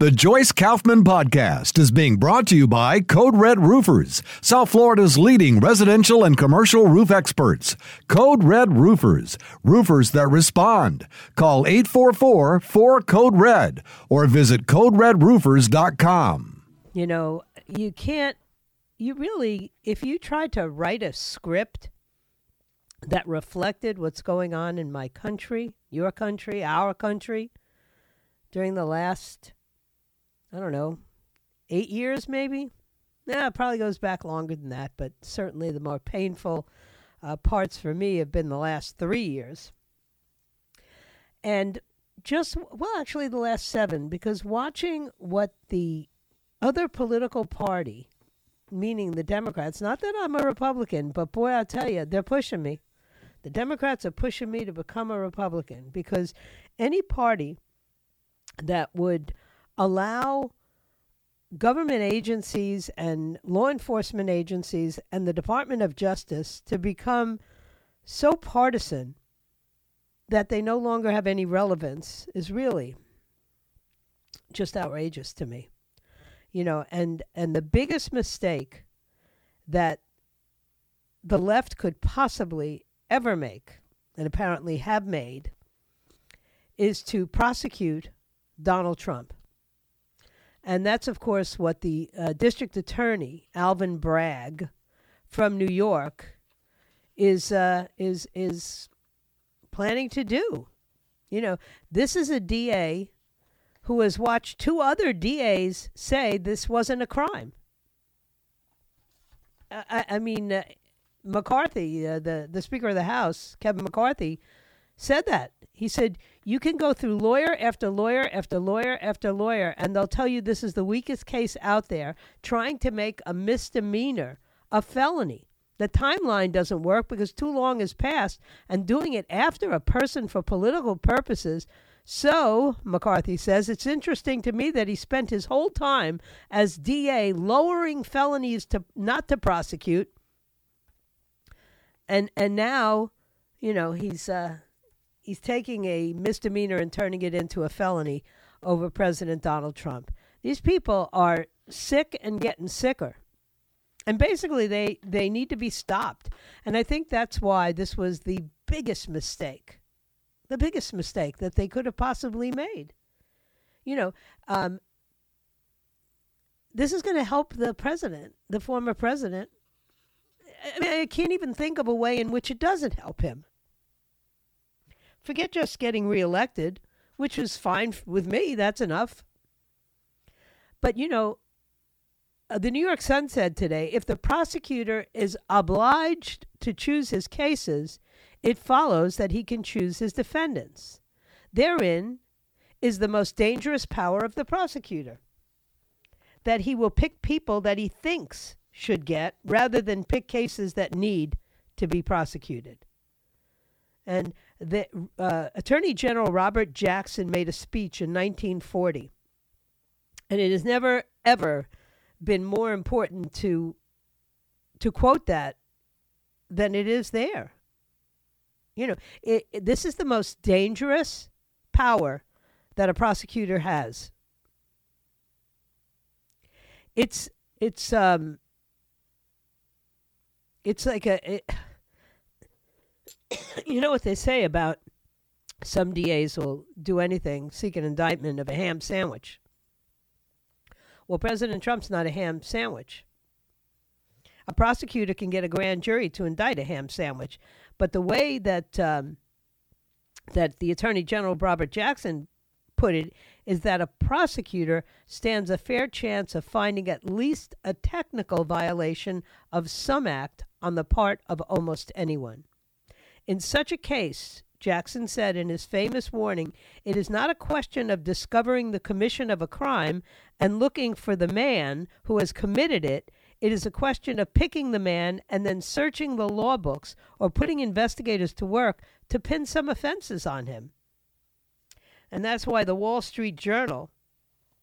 The Joyce Kaufman Podcast is being brought to you by Code Red Roofers, South Florida's leading residential and commercial roof experts. Code Red Roofers, roofers that respond. Call 844 4 Code Red or visit CodeRedRoofers.com. You know, you can't, you really, if you tried to write a script that reflected what's going on in my country, your country, our country, during the last I don't know, eight years maybe. Yeah, it probably goes back longer than that, but certainly the more painful uh, parts for me have been the last three years. And just, well, actually, the last seven, because watching what the other political party, meaning the Democrats, not that I'm a Republican, but boy, I'll tell you, they're pushing me. The Democrats are pushing me to become a Republican because any party that would allow government agencies and law enforcement agencies and the Department of Justice to become so partisan that they no longer have any relevance is really just outrageous to me. You know, and and the biggest mistake that the left could possibly ever make and apparently have made is to prosecute Donald Trump. And that's, of course, what the uh, district attorney, Alvin Bragg, from New York, is uh, is is planning to do. You know, this is a DA who has watched two other DAs say this wasn't a crime. I, I mean, uh, McCarthy, uh, the the Speaker of the House, Kevin McCarthy, said that. He said you can go through lawyer after lawyer after lawyer after lawyer, and they'll tell you this is the weakest case out there, trying to make a misdemeanor a felony. The timeline doesn't work because too long has passed, and doing it after a person for political purposes. So, McCarthy says, it's interesting to me that he spent his whole time as DA lowering felonies to not to prosecute. And and now, you know, he's uh, he's taking a misdemeanor and turning it into a felony over President Donald Trump. These people are sick and getting sicker. And basically they they need to be stopped. And I think that's why this was the biggest mistake. The biggest mistake that they could have possibly made. You know, um, this is going to help the president, the former president. I mean, I can't even think of a way in which it doesn't help him. Forget just getting reelected, which is fine with me. That's enough. But, you know, uh, the New York Sun said today if the prosecutor is obliged to choose his cases, it follows that he can choose his defendants. Therein is the most dangerous power of the prosecutor that he will pick people that he thinks should get rather than pick cases that need to be prosecuted. And the uh, Attorney General Robert Jackson made a speech in 1940, and it has never ever been more important to to quote that than it is there. You know, it, it, this is the most dangerous power that a prosecutor has. It's it's um it's like a you know what they say about some DAs will do anything, seek an indictment of a ham sandwich. Well, President Trump's not a ham sandwich. A prosecutor can get a grand jury to indict a ham sandwich, but the way that um, that the Attorney General Robert Jackson put it is that a prosecutor stands a fair chance of finding at least a technical violation of some act on the part of almost anyone. In such a case, Jackson said in his famous warning, it is not a question of discovering the commission of a crime and looking for the man who has committed it. It is a question of picking the man and then searching the law books or putting investigators to work to pin some offenses on him. And that's why the Wall Street Journal,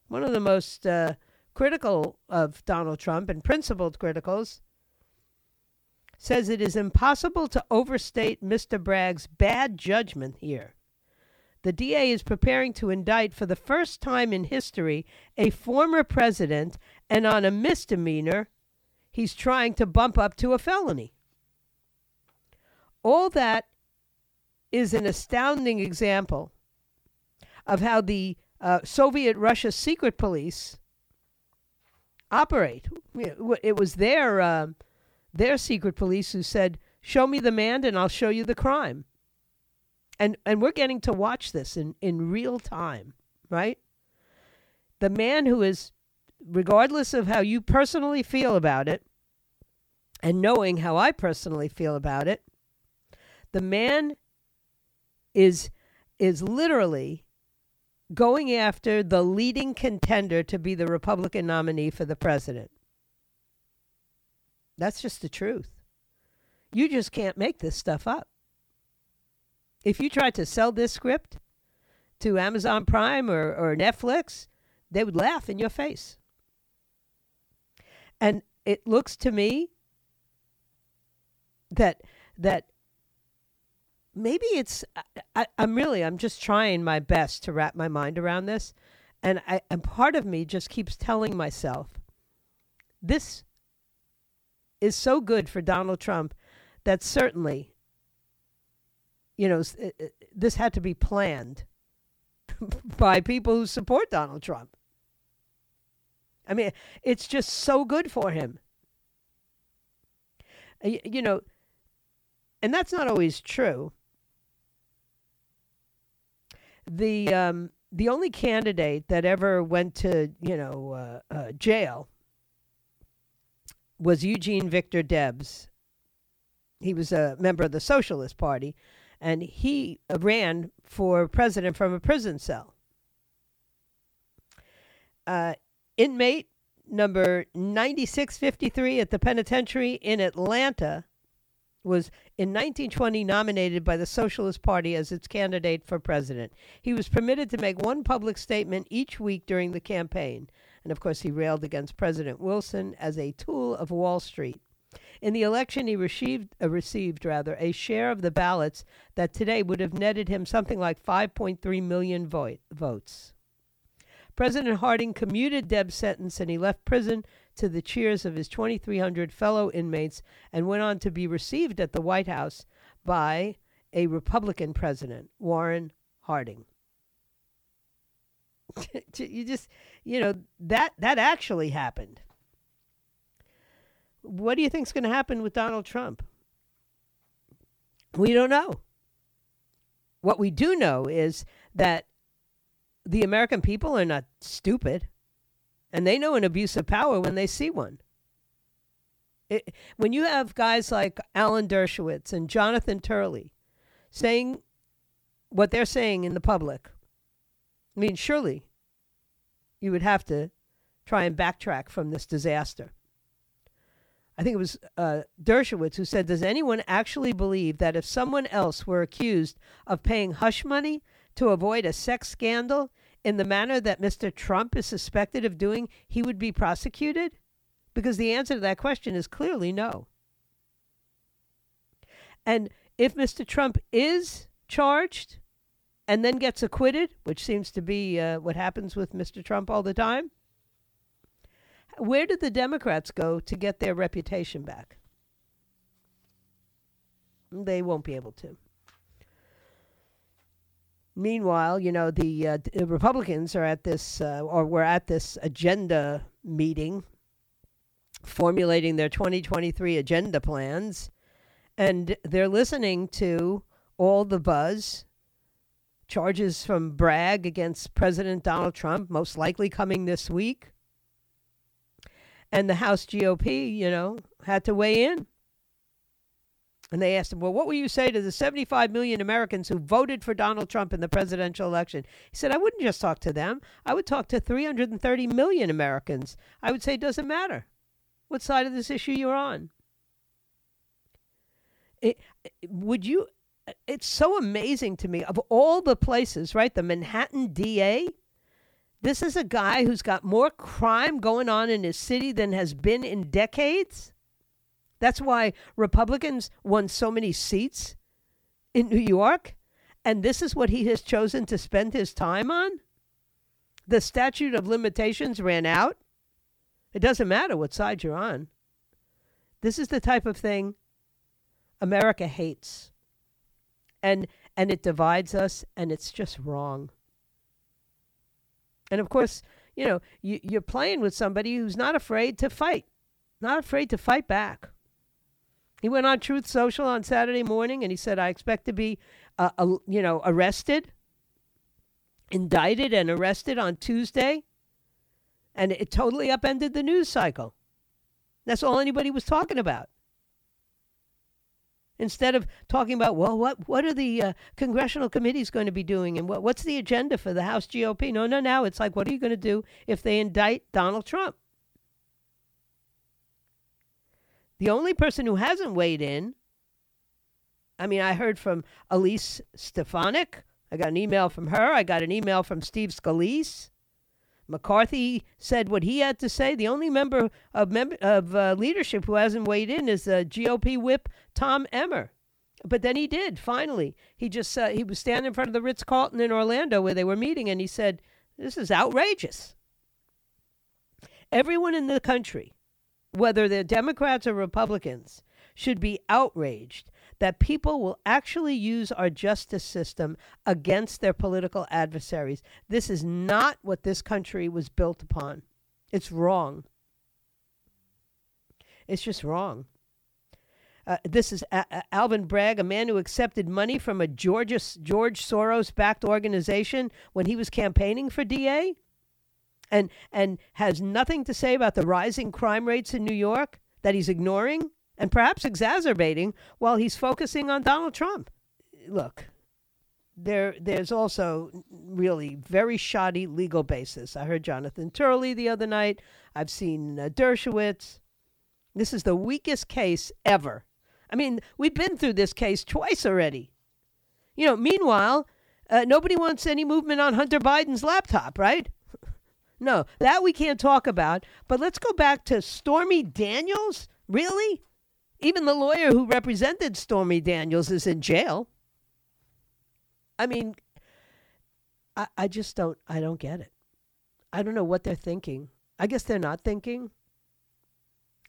one of the most uh, critical of Donald Trump and principled criticals, says it is impossible to overstate Mr. Bragg's bad judgment here. The DA is preparing to indict for the first time in history a former president, and on a misdemeanor, he's trying to bump up to a felony. All that is an astounding example of how the uh, Soviet Russia secret police operate. It was their. Uh, their secret police who said, "Show me the man, and I'll show you the crime." And and we're getting to watch this in in real time, right? The man who is, regardless of how you personally feel about it, and knowing how I personally feel about it, the man is is literally going after the leading contender to be the Republican nominee for the president. That's just the truth. You just can't make this stuff up. If you tried to sell this script to Amazon Prime or, or Netflix, they would laugh in your face. And it looks to me that that maybe it's I, am really I'm just trying my best to wrap my mind around this, and I and part of me just keeps telling myself this is so good for Donald Trump that certainly, you know, this had to be planned by people who support Donald Trump. I mean, it's just so good for him. You know, and that's not always true. The um, the only candidate that ever went to you know uh, uh, jail was Eugene Victor Debs. He was a member of the Socialist Party, and he ran for president from a prison cell. Uh, inmate number 9653 at the penitentiary in Atlanta was in 1920 nominated by the Socialist Party as its candidate for president. He was permitted to make one public statement each week during the campaign. And of course, he railed against President Wilson as a tool of Wall Street. In the election, he received, uh, received rather a share of the ballots that today would have netted him something like 5.3 million vote, votes. President Harding commuted Debs' sentence and he left prison to the cheers of his 2,300 fellow inmates and went on to be received at the White House by a Republican president, Warren Harding. you just you know that that actually happened. What do you think is going to happen with Donald Trump? We don't know. What we do know is that the American people are not stupid, and they know an abuse of power when they see one. It, when you have guys like Alan Dershowitz and Jonathan Turley saying what they're saying in the public, I mean, surely you would have to try and backtrack from this disaster. I think it was uh, Dershowitz who said, Does anyone actually believe that if someone else were accused of paying hush money to avoid a sex scandal in the manner that Mr. Trump is suspected of doing, he would be prosecuted? Because the answer to that question is clearly no. And if Mr. Trump is charged, and then gets acquitted, which seems to be uh, what happens with Mr. Trump all the time, where did the Democrats go to get their reputation back? They won't be able to. Meanwhile, you know, the, uh, Republicans are at this, uh, or were at this agenda meeting formulating their 2023 agenda plans, and they're listening to all the buzz charges from Bragg against President Donald Trump, most likely coming this week. And the House GOP, you know, had to weigh in. And they asked him, Well, what will you say to the 75 million Americans who voted for Donald Trump in the presidential election? He said, I wouldn't just talk to them. I would talk to 330 million Americans. I would say, it doesn't matter what side of this issue you're on. It, would you? It's so amazing to me. Of all the places, right? The Manhattan DA. This is a guy who's got more crime going on in his city than has been in decades. That's why Republicans won so many seats in New York. And this is what he has chosen to spend his time on? The statute of limitations ran out. It doesn't matter what side you're on. This is the type of thing America hates. And and it divides us and it's just wrong. And of course, you know, you, you're playing with somebody who's not afraid to fight, not afraid to fight back. He went on Truth Social on Saturday morning and he said, I expect to be, uh, uh, you know, arrested, indicted, and arrested on Tuesday. And it totally upended the news cycle. That's all anybody was talking about. Instead of talking about, well, what, what are the uh, congressional committees going to be doing and what, what's the agenda for the House GOP? No, no, now it's like, what are you going to do if they indict Donald Trump? The only person who hasn't weighed in, I mean, I heard from Elise Stefanik. I got an email from her. I got an email from Steve Scalise. McCarthy said what he had to say. The only member of mem- of uh, leadership who hasn't weighed in is uh, GOP whip Tom Emmer. But then he did finally. He just uh, he was standing in front of the Ritz Carlton in Orlando where they were meeting, and he said, "This is outrageous." Everyone in the country whether they're Democrats or Republicans, should be outraged that people will actually use our justice system against their political adversaries. This is not what this country was built upon. It's wrong. It's just wrong. Uh, this is a- Alvin Bragg, a man who accepted money from a Georgia, George Soros backed organization when he was campaigning for DA and and has nothing to say about the rising crime rates in New York that he's ignoring and perhaps exacerbating while he's focusing on Donald Trump. Look, there there's also really very shoddy legal basis. I heard Jonathan Turley the other night. I've seen uh, Dershowitz. This is the weakest case ever. I mean, we've been through this case twice already. You know, meanwhile, uh, nobody wants any movement on Hunter Biden's laptop, right? No, that we can't talk about. But let's go back to Stormy Daniels. Really? Even the lawyer who represented Stormy Daniels is in jail. I mean, I, I just don't I don't get it. I don't know what they're thinking. I guess they're not thinking.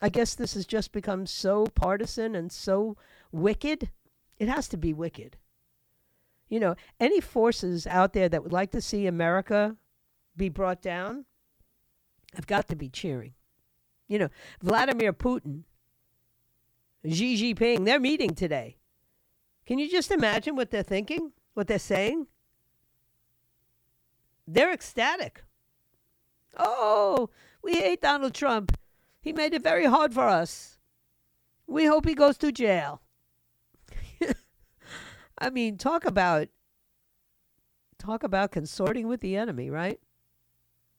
I guess this has just become so partisan and so wicked. It has to be wicked. You know, any forces out there that would like to see America be brought down, I've got to be cheering. You know, Vladimir Putin, Xi Jinping, they're meeting today. Can you just imagine what they're thinking, what they're saying? They're ecstatic. Oh, we hate Donald Trump. He made it very hard for us. We hope he goes to jail. I mean, talk about talk about consorting with the enemy, right?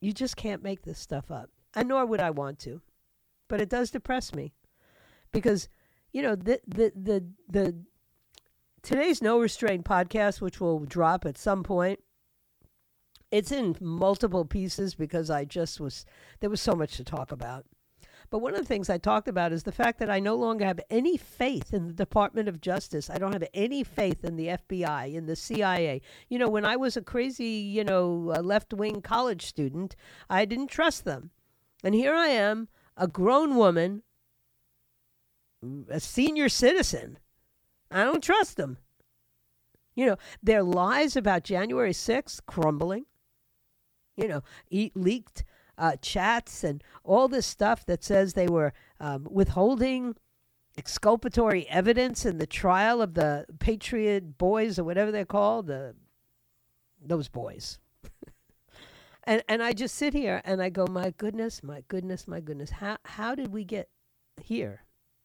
You just can't make this stuff up. And nor would I want to. But it does depress me. Because, you know, the the the, the today's No Restraint podcast, which will drop at some point, it's in multiple pieces because I just was there was so much to talk about. But one of the things I talked about is the fact that I no longer have any faith in the Department of Justice. I don't have any faith in the FBI, in the CIA. You know, when I was a crazy, you know, uh, left wing college student, I didn't trust them. And here I am, a grown woman, a senior citizen. I don't trust them. You know, their lies about January 6th crumbling. You know, leaked uh, chats and all this stuff that says they were um, withholding exculpatory evidence in the trial of the Patriot boys or whatever they're called, the those boys. and and I just sit here and I go, my goodness, my goodness, my goodness, how how did we get here?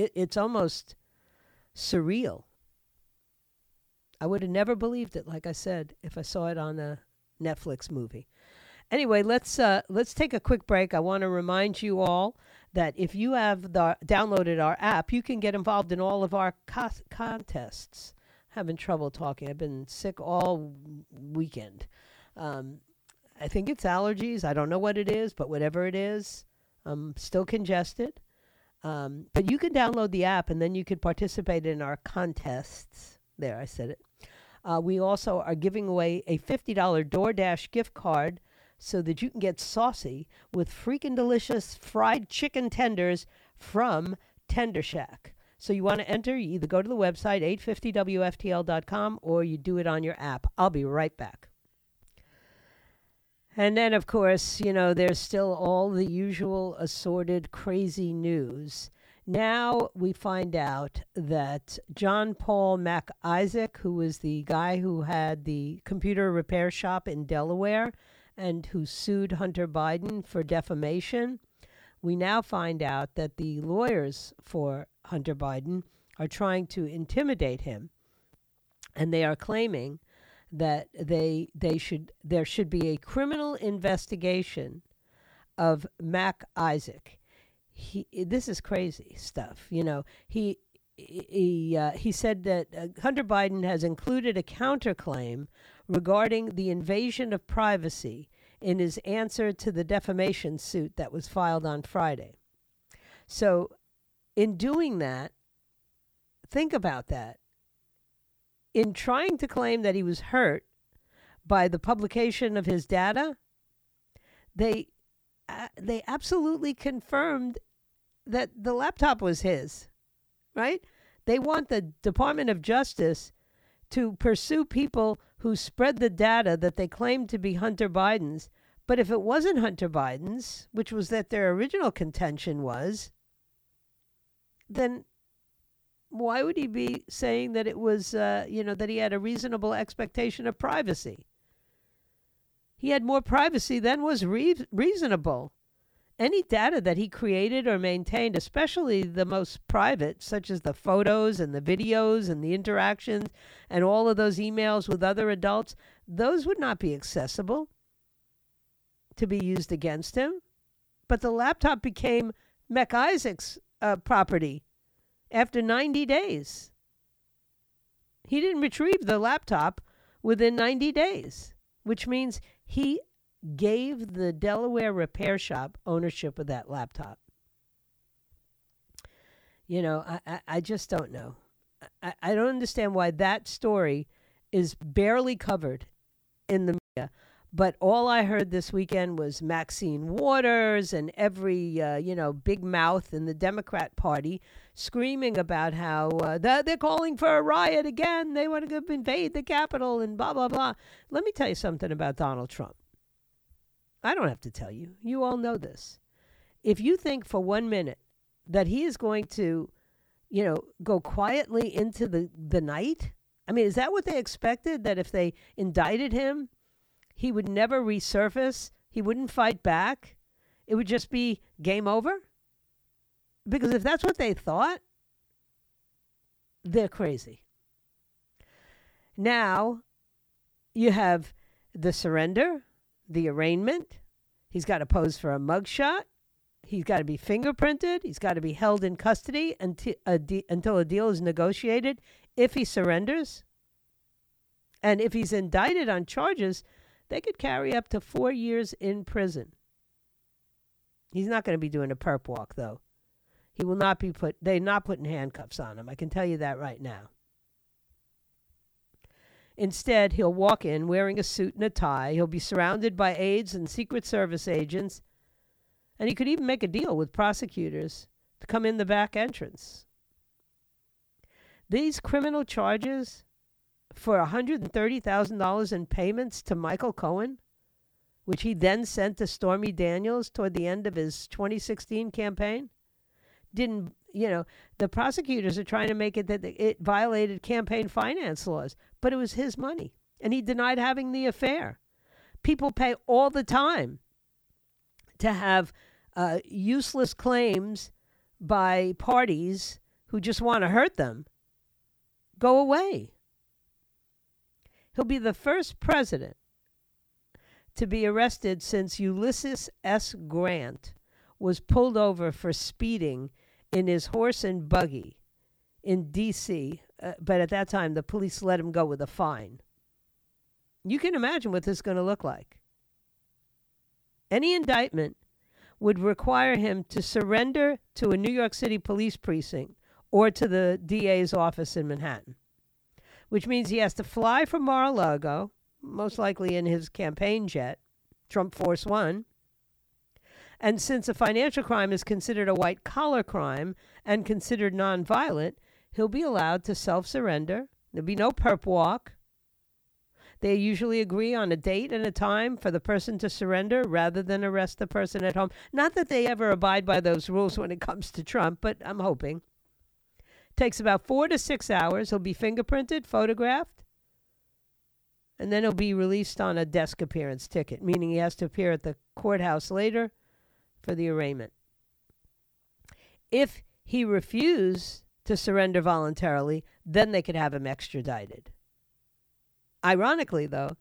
it, it's almost surreal. I would have never believed it, like I said, if I saw it on a Netflix movie. Anyway, let's uh, let's take a quick break. I want to remind you all that if you have the, downloaded our app, you can get involved in all of our co- contests. Having trouble talking. I've been sick all weekend. Um, I think it's allergies. I don't know what it is, but whatever it is, I'm still congested. Um, but you can download the app and then you can participate in our contests. There, I said it. Uh, we also are giving away a $50 DoorDash gift card so that you can get saucy with freaking delicious fried chicken tenders from Tender Shack. So you want to enter, you either go to the website 850wftl.com or you do it on your app. I'll be right back. And then, of course, you know, there's still all the usual assorted crazy news. Now we find out that John Paul Mac Isaac, who was the guy who had the computer repair shop in Delaware and who sued Hunter Biden for defamation, we now find out that the lawyers for Hunter Biden are trying to intimidate him. And they are claiming that they they should there should be a criminal investigation of Mac Isaac. He this is crazy stuff. You know he he uh, he said that uh, Hunter Biden has included a counterclaim regarding the invasion of privacy in his answer to the defamation suit that was filed on Friday. So, in doing that, think about that in trying to claim that he was hurt by the publication of his data, they uh, they absolutely confirmed that the laptop was his. Right? They want the Department of Justice to pursue people who spread the data that they claim to be Hunter Biden's. But if it wasn't Hunter Biden's, which was that their original contention was, then why would he be saying that it was, uh, you know, that he had a reasonable expectation of privacy? He had more privacy than was re- reasonable. Any data that he created or maintained, especially the most private, such as the photos and the videos and the interactions and all of those emails with other adults, those would not be accessible to be used against him. But the laptop became Mac Isaac's uh, property after 90 days. He didn't retrieve the laptop within 90 days, which means he gave the Delaware repair shop ownership of that laptop. You know, I, I, I just don't know. I, I don't understand why that story is barely covered in the media. But all I heard this weekend was Maxine Waters and every, uh, you know, big mouth in the Democrat Party screaming about how uh, they're calling for a riot again. They want to invade the Capitol and blah, blah, blah. Let me tell you something about Donald Trump. I don't have to tell you. You all know this. If you think for one minute that he is going to, you know, go quietly into the, the night, I mean, is that what they expected? That if they indicted him, he would never resurface. He wouldn't fight back. It would just be game over. Because if that's what they thought, they're crazy. Now you have the surrender, the arraignment. He's got to pose for a mugshot. He's got to be fingerprinted. He's got to be held in custody until a, de- until a deal is negotiated if he surrenders. And if he's indicted on charges they could carry up to four years in prison. He's not going to be doing a perp walk, though. He will not be put, they're not putting handcuffs on him. I can tell you that right now. Instead, he'll walk in wearing a suit and a tie. He'll be surrounded by aides and Secret Service agents. And he could even make a deal with prosecutors to come in the back entrance. These criminal charges for $130,000 in payments to Michael Cohen, which he then sent to Stormy Daniels toward the end of his 2016 campaign, didn't, you know, the prosecutors are trying to make it that it violated campaign finance laws, but it was his money. And he denied having the affair. People pay all the time to have uh, useless claims by parties who just want to hurt them go away. He'll be the first president to be arrested since Ulysses S. Grant was pulled over for speeding in his horse and buggy in D.C., uh, but at that time the police let him go with a fine. You can imagine what this is going to look like. Any indictment would require him to surrender to a New York City police precinct or to the DA's office in Manhattan, which means he has to fly from Mar a Lago, most likely in his campaign jet, Trump Force One. And since a financial crime is considered a white collar crime and considered nonviolent, he'll be allowed to self surrender. There'll be no perp walk. They usually agree on a date and a time for the person to surrender rather than arrest the person at home. Not that they ever abide by those rules when it comes to Trump, but I'm hoping. Takes about four to six hours. He'll be fingerprinted, photographed, and then he'll be released on a desk appearance ticket, meaning he has to appear at the courthouse later for the arraignment. If he refused to surrender voluntarily, then they could have him extradited. Ironically, though,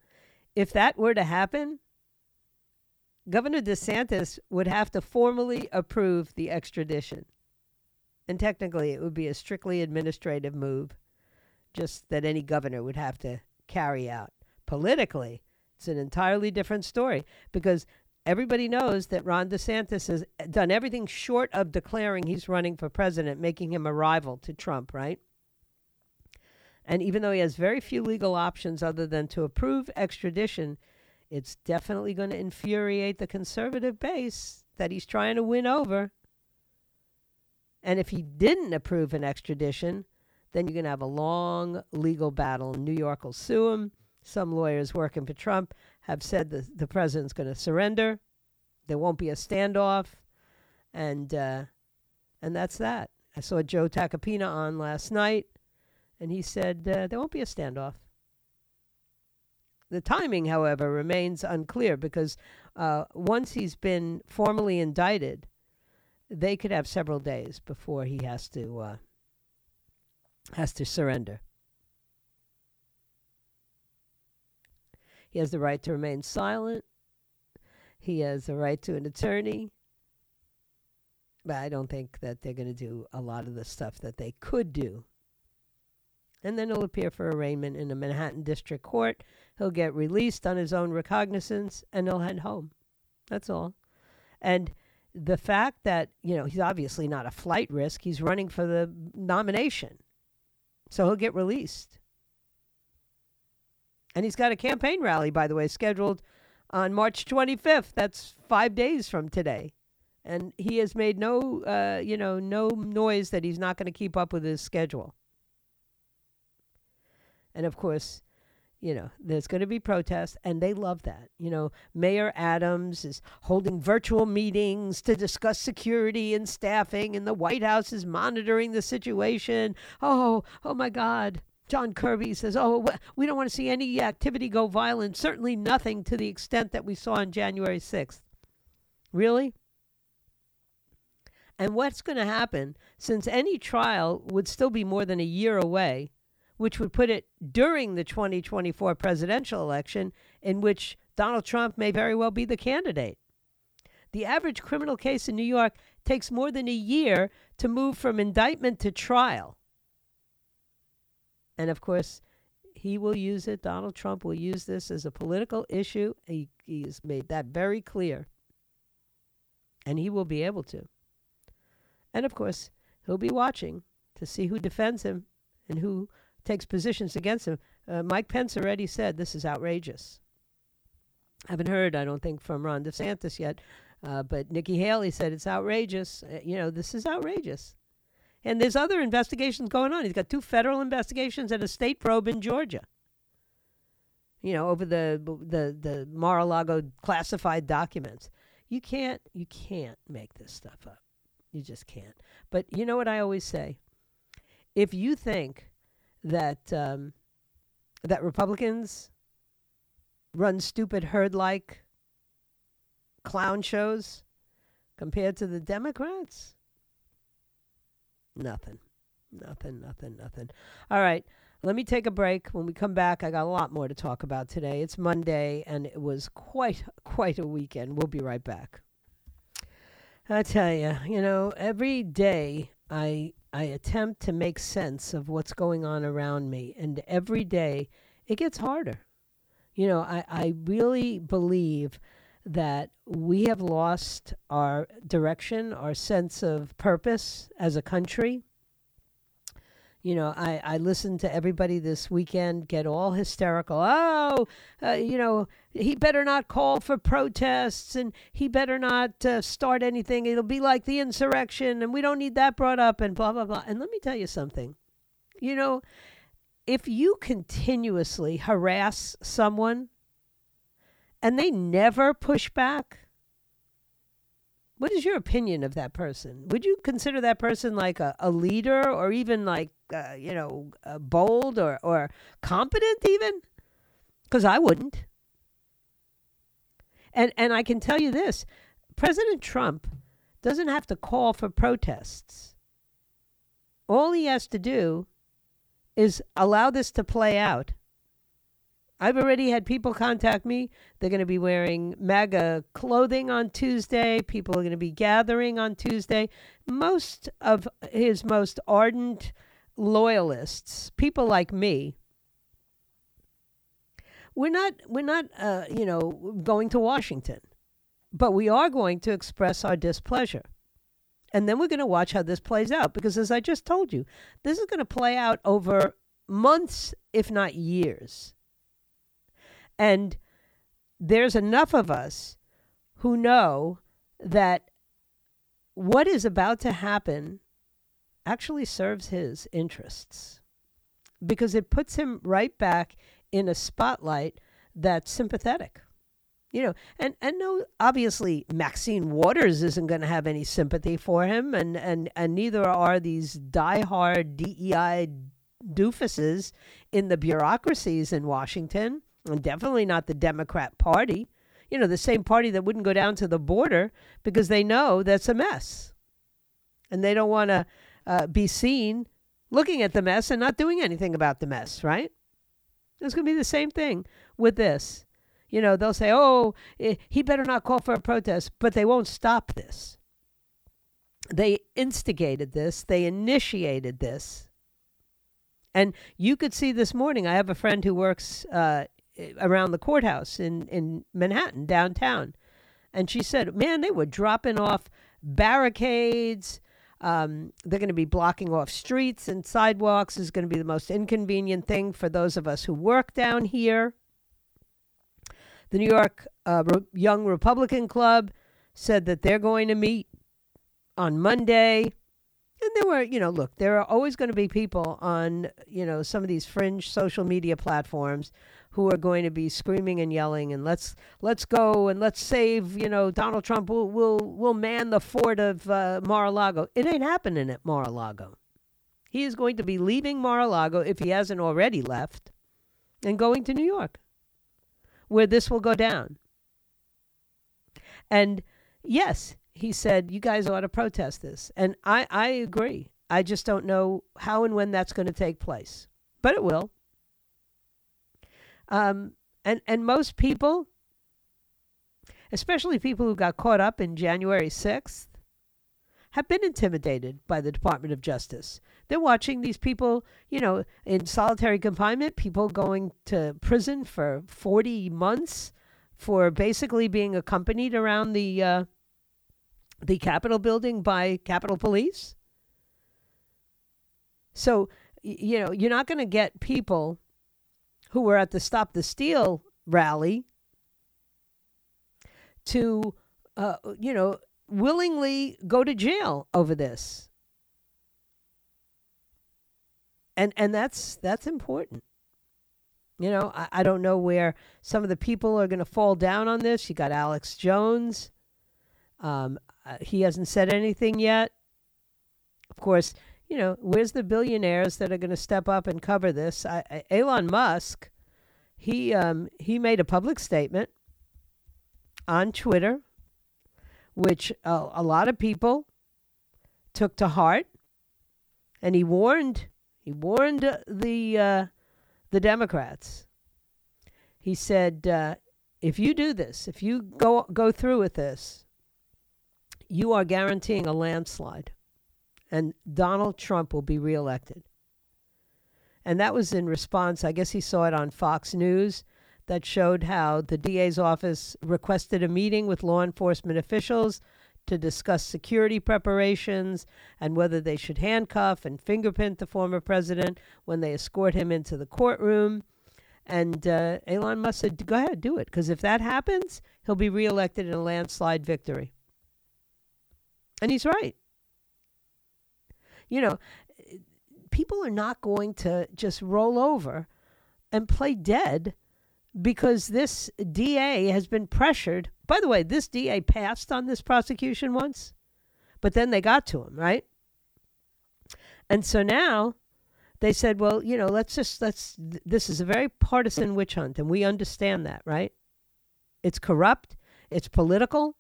if that were to happen, Governor DeSantis would have to formally approve the extradition. And technically, it would be a strictly administrative move, just that any governor would have to carry out. Politically, it's an entirely different story because everybody knows that Ron DeSantis has done everything short of declaring he's running for president, making him a rival to Trump, right? And even though he has very few legal options other than to approve extradition, it's definitely going to infuriate the conservative base that he's trying to win over. And if he didn't approve an extradition, then you're going to have a long legal battle. New York will sue him. Some lawyers working for Trump have said the, the president's going to surrender. There won't be a standoff. And, uh, and that's that. I saw Joe Tacopina on last night and he said uh, there won't be a standoff. The timing, however, remains unclear because uh, once he's been formally indicted, they could have several days before he has to uh, has to surrender. He has the right to remain silent. He has the right to an attorney. But I don't think that they're going to do a lot of the stuff that they could do and then he'll appear for arraignment in a Manhattan District Court. He'll get released on his own recognizance and he'll head home. That's all. And the fact that, you know, he's obviously not a flight risk, he's running for the nomination. So he'll get released. And he's got a campaign rally, by the way, scheduled on March 25th. That's five days from today. And he has made no, uh, you know, no noise that he's not going to keep up with his schedule. And of course, you know, there's going to be protests, and they love that. You know, Mayor Adams is holding virtual meetings to discuss security and staffing, and the White House is monitoring the situation. Oh, oh my God. John Kirby says, Oh, we don't want to see any activity go violent, certainly nothing to the extent that we saw on January 6th. Really? And what's going to happen, since any trial would still be more than a year away, which would put it during the 2024 presidential election, in which Donald Trump may very well be the candidate. The average criminal case in New York takes more than a year to move from indictment to trial. And of course, he will use it. Donald Trump will use this as a political issue. He, has made that very clear. And he will be able to. And of course, he'll be watching to see who defends him and who takes positions against him. Uh, Mike Pence already said this is outrageous. I haven't heard, I don't think, from Ron DeSantis yet. Uh, but Nikki Haley said it's outrageous. Uh, you know, this is outrageous. And there's other investigations going on. He's got two federal investigations and a state probe in Georgia. You know, over the the the Mar-a-Lago classified documents. You can't you can't make this stuff up. You just can't. But you know what I always say? If you think that um, that Republicans run stupid herd like clown shows compared to the Democrats, nothing. Nothing, nothing, nothing. All right. Let me take a break. When we come back, I got a lot more to talk about today. It's Monday, and it was quite, quite a weekend. We'll be right back. I tell you, you know, every day I I attempt to make sense of what's going on around me, and every day it gets harder. You know, I, I really believe that we have lost our direction, our sense of purpose as a country. You know, I, I listened to everybody this weekend get all hysterical. Oh, uh, you know, he better not call for protests and he better not uh, start anything. It'll be like the insurrection and we don't need that brought up and blah, blah, blah. And let me tell you something. You know, if you continuously harass someone and they never push back, what is your opinion of that person? Would you consider that person like a, a leader or even like, uh, you know, uh, bold or, or competent even? Because I wouldn't. And, and I can tell you this President Trump doesn't have to call for protests. All he has to do is allow this to play out I've already had people contact me. They're going to be wearing MAGA clothing on Tuesday. People are going to be gathering on Tuesday. Most of his most ardent loyalists, people like me, we're not we're not uh, you know going to Washington, but we are going to express our displeasure. And then we're going to watch how this plays out because as I just told you, this is going to play out over months if not years. And there's enough of us who know that what is about to happen actually serves his interests because it puts him right back in a spotlight that's sympathetic. You know, and, and no, obviously Maxine Waters isn't going to have any sympathy for him, and, and, and neither are these diehard DEI doofuses in the bureaucracies in Washington and definitely not the Democrat Party. You know, the same party that wouldn't go down to the border because they know that's a mess. And they don't want to uh, be seen looking at the mess and not doing anything about the mess, right? It's going to be the same thing with this. You know, they'll say, oh, he better not call for a protest, but they won't stop this. They instigated this, they initiated this. And you could see this morning, I have a friend who works uh, around the courthouse in, in Manhattan, downtown. And she said, man, they were dropping off barricades. Um, they're going to be blocking off streets and sidewalks. Is going to be the most inconvenient thing for those of us who work down here. The New York uh, Re- Young Republican Club said that they're going to meet on Monday. And there were, you know, look, there are always going to be people on, you know, some of these fringe social media platforms who are going to be screaming and yelling and let's let's go and let's save you know Donald Trump will will will man the fort of uh, Mar-a-Lago. It ain't happening at Mar-a-Lago. He is going to be leaving Mar-a-Lago if he hasn't already left and going to New York where this will go down. And yes, he said you guys ought to protest this. And I I agree. I just don't know how and when that's going to take place. But it will. Um, and, and most people, especially people who got caught up in January 6th, have been intimidated by the Department of Justice. They're watching these people, you know, in solitary confinement, people going to prison for 40 months for basically being accompanied around the uh, the Capitol building by Capitol Police. So, you know, you're not going to get people who were at the Stop the Steal rally to, uh, you know, willingly go to jail over this. And and that's that's important. You know, I, I don't know where some of the people are going to fall down on this. You got Alex Jones. Um, uh, he hasn't said anything yet. Of course, you know, where's the billionaires that are going to step up and cover this? I, I, Elon Musk, he um, he made a public statement on Twitter, which uh, a lot of people took to heart, and he warned he warned the uh, the Democrats. He said, uh, if you do this, if you go go through with this, you are guaranteeing a landslide, and Donald Trump will be reelected. And that was in response. I guess he saw it on Fox News that showed how the DA's office requested a meeting with law enforcement officials to discuss security preparations and whether they should handcuff and fingerprint the former president when they escort him into the courtroom. And uh, Elon Musk said, go ahead, do it. Because if that happens, he'll be reelected in a landslide victory. And he's right. You know, people are not going to just roll over and play dead because this DA has been pressured. By the way, this DA passed on this prosecution once, but then they got to him, right? And so now they said, well, you know, let's just, let's, this is a very partisan witch hunt, and we understand that, right? It's corrupt, it's political,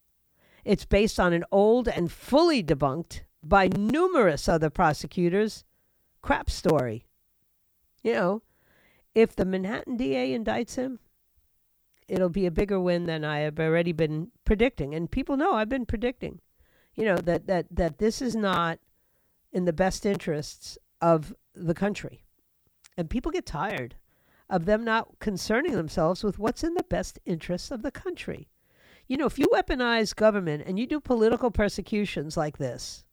it's based on an old and fully debunked by numerous other prosecutors crap story. You know, if the Manhattan DA indicts him, it'll be a bigger win than I have already been predicting. And people know I've been predicting, you know, that, that, that this is not in the best interests of the country. And people get tired of them not concerning themselves with what's in the best interests of the country. You know, if you weaponize government and you do political persecutions like this,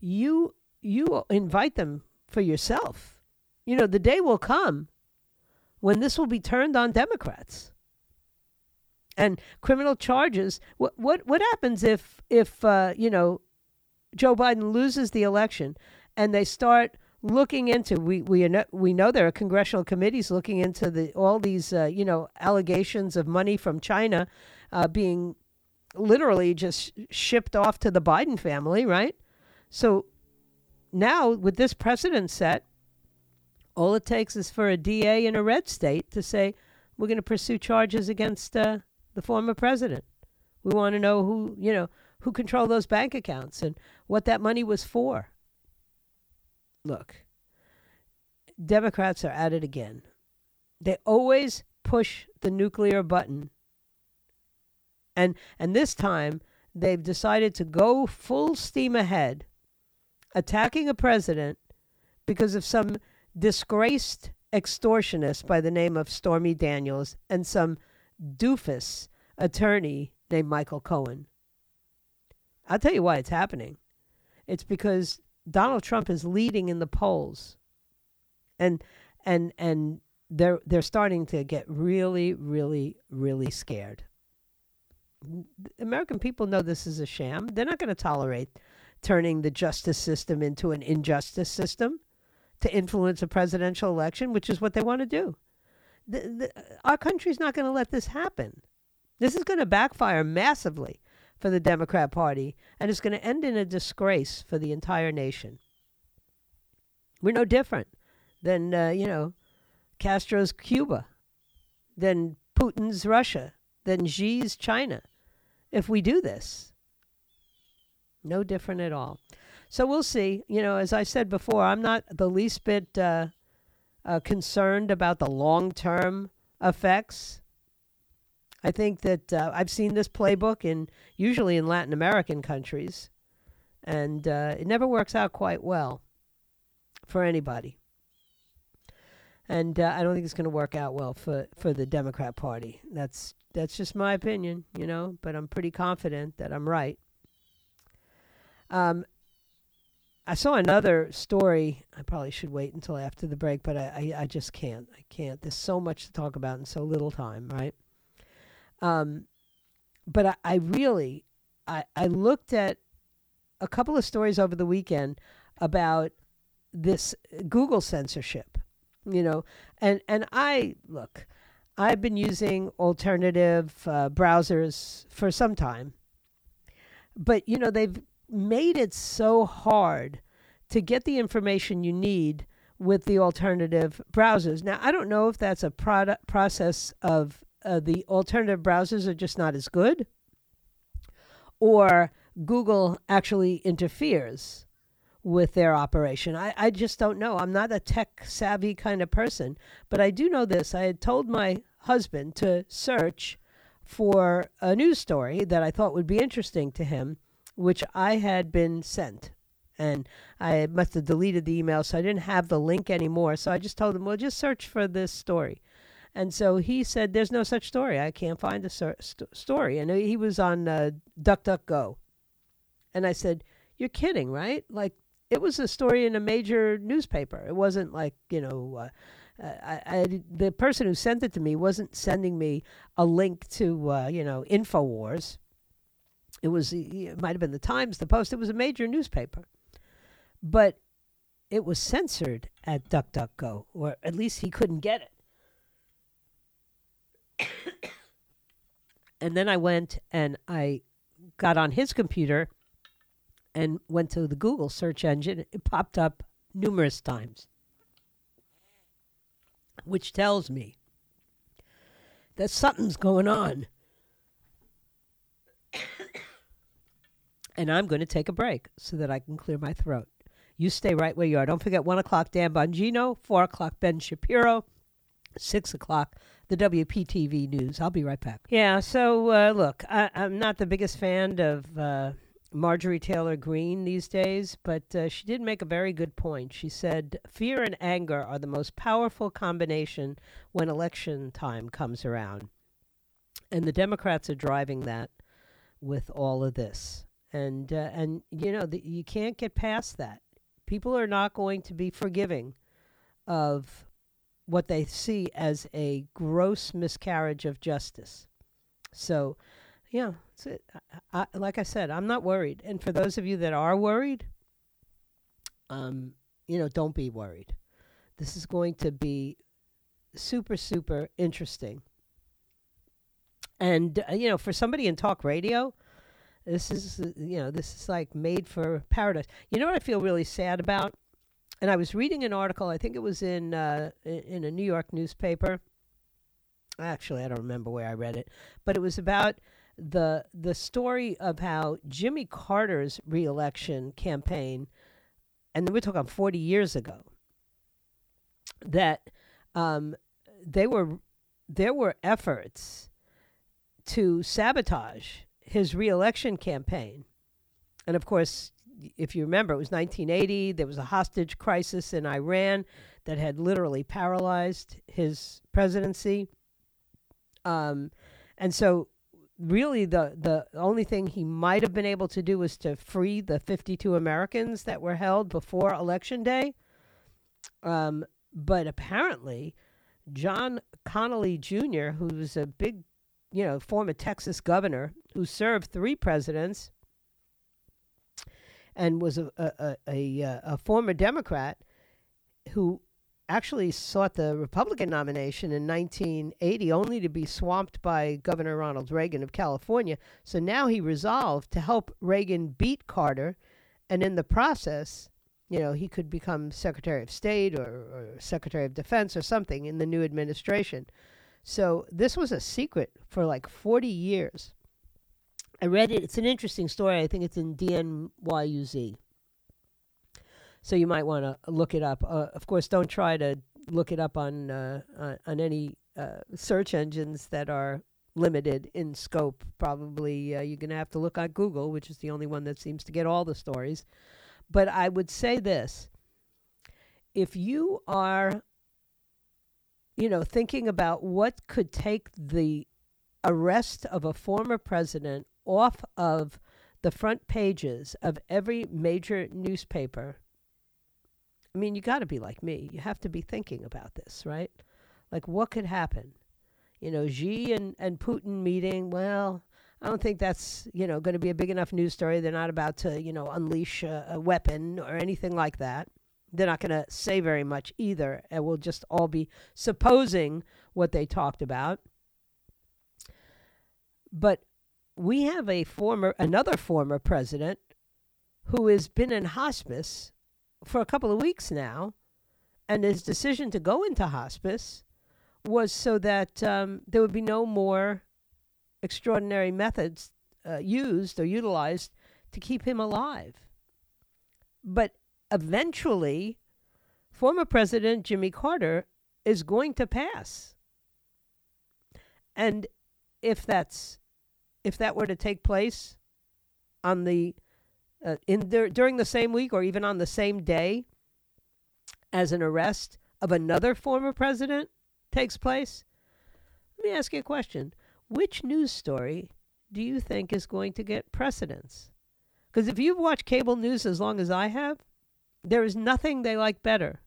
you you invite them for yourself. You know, the day will come when this will be turned on Democrats. And criminal charges. What what what happens if if uh, you know Joe Biden loses the election and they start looking into we we know, we know there are congressional committees looking into the all these uh, you know allegations of money from China uh, being literally just shipped off to the Biden family, right? So now with this precedent set, all it takes is for a DA in a red state to say, we're going to pursue charges against uh, the former president. We want to know who, you know, who controlled those bank accounts and what that money was for. Look, Democrats are at it again. They always push the nuclear button. And and this time they've decided to go full steam ahead attacking a president because of some disgraced extortionist by the name of Stormy Daniels and some doofus attorney named Michael Cohen. I'll tell you why it's happening. It's because Donald Trump is leading in the polls. And and and they're they're starting to get really really really scared. American people know this is a sham. They're not going to tolerate turning the justice system into an injustice system to influence a presidential election, which is what they want to do. The, the, our country's not going to let this happen. This is going to backfire massively for the Democrat Party, and it's going to end in a disgrace for the entire nation. We're no different than, uh, you know, Castro's Cuba, than Putin's Russia, than Xi's China. If we do this, no different at all. So we'll see. You know, as I said before, I'm not the least bit uh, uh, concerned about the long term effects. I think that uh, I've seen this playbook in usually in Latin American countries, and uh, it never works out quite well for anybody. And uh, I don't think it's going to work out well for, for the Democrat Party. That's that's just my opinion, you know. But I'm pretty confident that I'm right. Um, I saw another story. I probably should wait until after the break, but I, I, I, just can't. I can't. There's so much to talk about in so little time, right? Um, but I, I really, I, I looked at a couple of stories over the weekend about this Google censorship, you know, and and I look, I've been using alternative uh, browsers for some time, but you know they've made it so hard to get the information you need with the alternative browsers. Now I don't know if that's a product process of uh, the alternative browsers are just not as good, or Google actually interferes with their operation. I, I just don't know. I'm not a tech savvy kind of person, but I do know this. I had told my husband to search for a news story that I thought would be interesting to him, which I had been sent. And I must have deleted the email, so I didn't have the link anymore. So I just told him, well, just search for this story. And so he said, there's no such story. I can't find a st- story. And he was on uh, DuckDuckGo. And I said, you're kidding, right? Like, it was a story in a major newspaper. It wasn't like you know, uh, I, I, the person who sent it to me wasn't sending me a link to uh, you know Infowars. It was it might have been the Times, the Post. It was a major newspaper, but it was censored at DuckDuckGo, or at least he couldn't get it. and then I went and I got on his computer and went to the Google search engine, it popped up numerous times, which tells me that something's going on. And I'm going to take a break so that I can clear my throat. You stay right where you are. Don't forget 1 o'clock Dan Bongino, 4 o'clock Ben Shapiro, 6 o'clock the WPTV News. I'll be right back. Yeah, so uh, look, I, am not the biggest fan of. Uh, Marjorie Taylor Greene these days, but uh, she did make a very good point. She said, Fear and anger are the most powerful combination when election time comes around. And the Democrats are driving that with all of this. And, uh, and you know, the, you can't get past that. People are not going to be forgiving of what they see as a gross miscarriage of justice. So, yeah. I, I, like I said, I'm not worried. And for those of you that are worried, um, you know, don't be worried. This is going to be super, super interesting. And uh, you know, for somebody in talk radio, this is you know, this is like made for paradise. You know what I feel really sad about? And I was reading an article. I think it was in uh, in a New York newspaper. Actually, I don't remember where I read it, but it was about the the story of how Jimmy Carter's reelection campaign, and we're talking 40 years ago, that um, they were there were efforts to sabotage his reelection campaign, and of course, if you remember, it was 1980. There was a hostage crisis in Iran that had literally paralyzed his presidency. Um, and so really the the only thing he might have been able to do was to free the 52 Americans that were held before election day. Um, but apparently, John Connally Jr., who's a big, you know, former Texas governor who served three presidents and was a a, a, a, uh, a former Democrat who actually sought the Republican nomination in 1980 only to be swamped by Governor Ronald Reagan of California. So now he resolved to help Reagan beat Carter, and in the process, you know, he could become Secretary of State or, or Secretary of Defense or something in the new administration. So this was a secret for like 40 years. I read it. It's an interesting story. I think it's in DNYUZ so you might want to look it up. Uh, of course, don't try to look it up on uh, on, on, any uh, search engines that are limited in scope. Probably uh, you're going to have to look on Google, which is the only one that seems to get all the stories. But I would say this: if you are, you know, thinking about what could take the arrest of a former president off of the front pages of every major newspaper I mean, you got to be like me. You have to be thinking about this, right? Like, what could happen? You know, Xi and, and Putin meeting, well, I don't think that's, you know, going to be a big enough news story. They're not about to, you know, unleash a, a weapon or anything like that. They're not going to say very much either. And we'll just all be supposing what they talked about. But we have a former, another former president who has been in hospice for a couple of weeks now, and his decision to go into hospice was so that um, there would be no more extraordinary methods uh, used or utilized to keep him alive. But eventually, former President Jimmy Carter is going to pass. And if that's if that were to take place on the uh, in dur- during the same week or even on the same day as an arrest of another former president takes place, let me ask you a question. Which news story do you think is going to get precedence? Because if you've watched cable news as long as I have, there is nothing they like better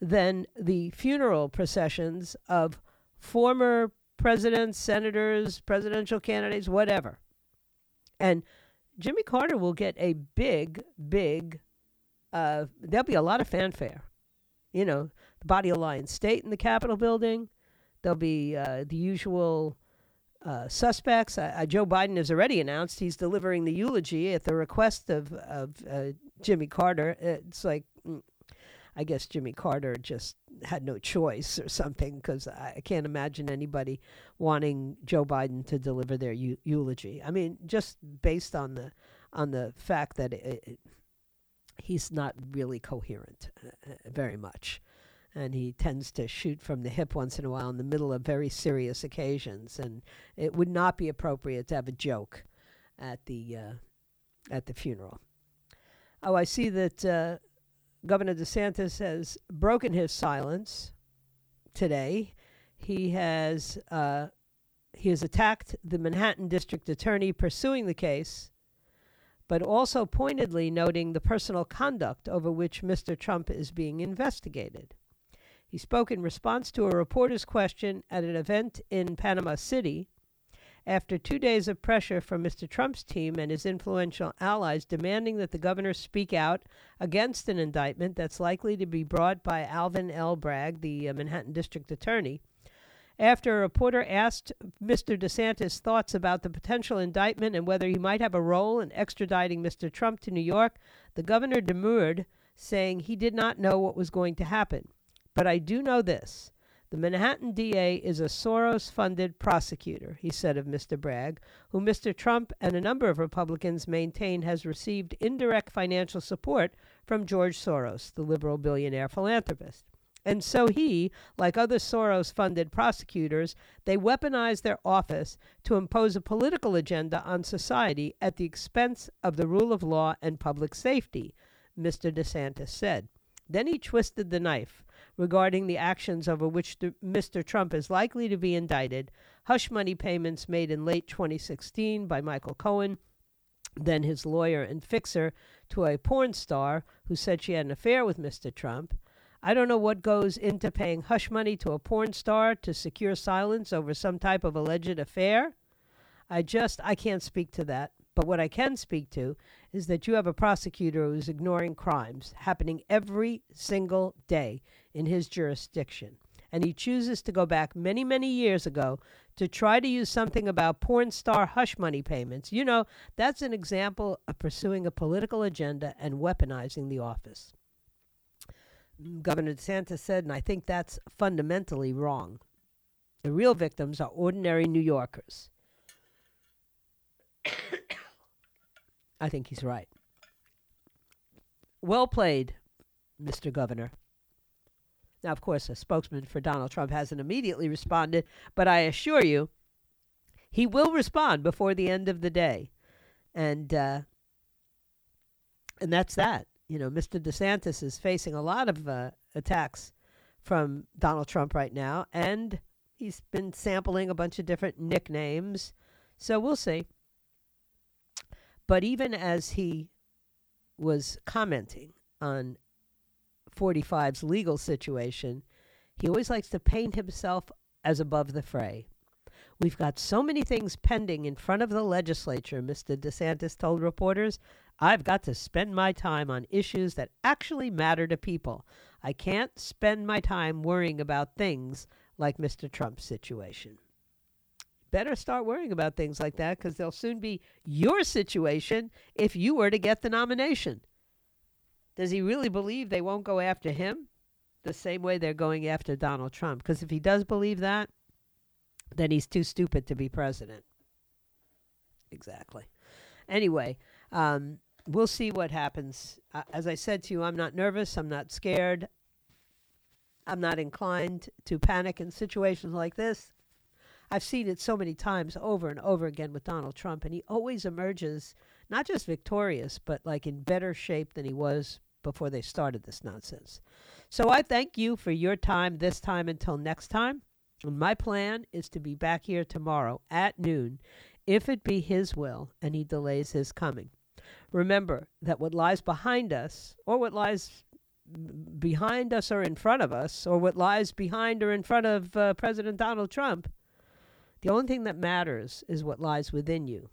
than the funeral processions of former presidents, senators, presidential candidates, whatever. And Jimmy Carter will get a big, big, uh, there'll be a lot of fanfare. You know, the Body Alliance State in the Capitol building. There'll be uh, the usual uh, suspects. Uh, Joe Biden has already announced he's delivering the eulogy at the request of, of uh, Jimmy Carter. It's like, mm, I guess Jimmy Carter just had no choice or something because I can't imagine anybody wanting Joe Biden to deliver their eu- eulogy. I mean, just based on the on the fact that it, it, he's not really coherent uh, uh, very much. And he tends to shoot from the hip once in a while in the middle of very serious occasions, and it would not be appropriate to have a joke at the uh, at the funeral. Oh, I see that uh, Governor DeSantis has broken his silence today. He has uh, he has attacked the Manhattan District Attorney pursuing the case, but also pointedly noting the personal conduct over which Mr. Trump is being investigated. He spoke in response to a reporter's question at an event in Panama City after two days of pressure from Mr. Trump's team and his influential allies demanding that the governor speak out against an indictment that's likely to be brought by Alvin L. Bragg, the uh, Manhattan District Attorney. After a reporter asked Mr. DeSantis' thoughts about the potential indictment and whether he might have a role in extraditing Mr. Trump to New York, the governor demurred, saying he did not know what was going to happen. But I do know this the Manhattan DA is a Soros funded prosecutor, he said of Mr. Bragg, who Mr. Trump and a number of Republicans maintain has received indirect financial support from George Soros, the liberal billionaire philanthropist. And so he, like other Soros funded prosecutors, they weaponize their office to impose a political agenda on society at the expense of the rule of law and public safety, Mr. DeSantis said. Then he twisted the knife regarding the actions over which Mr. Trump is likely to be indicted, hush money payments made in late 2016 by Michael Cohen, then his lawyer and fixer, to a porn star who said she had an affair with Mr. Trump. I don't know what goes into paying hush money to a porn star to secure silence over some type of alleged affair. I just I can't speak to that. But what I can speak to is that you have a prosecutor who's ignoring crimes happening every single day in his jurisdiction. And he chooses to go back many, many years ago to try to use something about porn star hush money payments. You know, that's an example of pursuing a political agenda and weaponizing the office. Governor DeSantis said, and I think that's fundamentally wrong. The real victims are ordinary New Yorkers. I think he's right. Well played, Mr. Governor. Now, of course, a spokesman for Donald Trump hasn't immediately responded, but I assure you, he will respond before the end of the day, and uh, and that's that. You know, Mr. DeSantis is facing a lot of uh, attacks from Donald Trump right now, and he's been sampling a bunch of different nicknames. So we'll see. But even as he was commenting on 45's legal situation, he always likes to paint himself as above the fray. We've got so many things pending in front of the legislature, Mr. DeSantis told reporters. I've got to spend my time on issues that actually matter to people. I can't spend my time worrying about things like Mr. Trump's situation. Better start worrying about things like that because they'll soon be your situation if you were to get the nomination. Does he really believe they won't go after him the same way they're going after Donald Trump? Because if he does believe that, then he's too stupid to be president. Exactly. Anyway, um, we'll see what happens. Uh, as I said to you, I'm not nervous. I'm not scared. I'm not inclined to panic in situations like this. I've seen it so many times over and over again with Donald Trump, and he always emerges not just victorious, but like in better shape than he was before they started this nonsense. So I thank you for your time this time until next time. My plan is to be back here tomorrow at noon, if it be His will and He delays His coming. Remember that what lies behind us, or what lies behind us or in front of us, or what lies behind or in front of uh, President Donald Trump, the only thing that matters is what lies within you.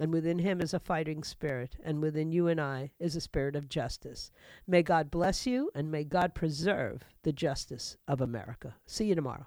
And within him is a fighting spirit, and within you and I is a spirit of justice. May God bless you, and may God preserve the justice of America. See you tomorrow.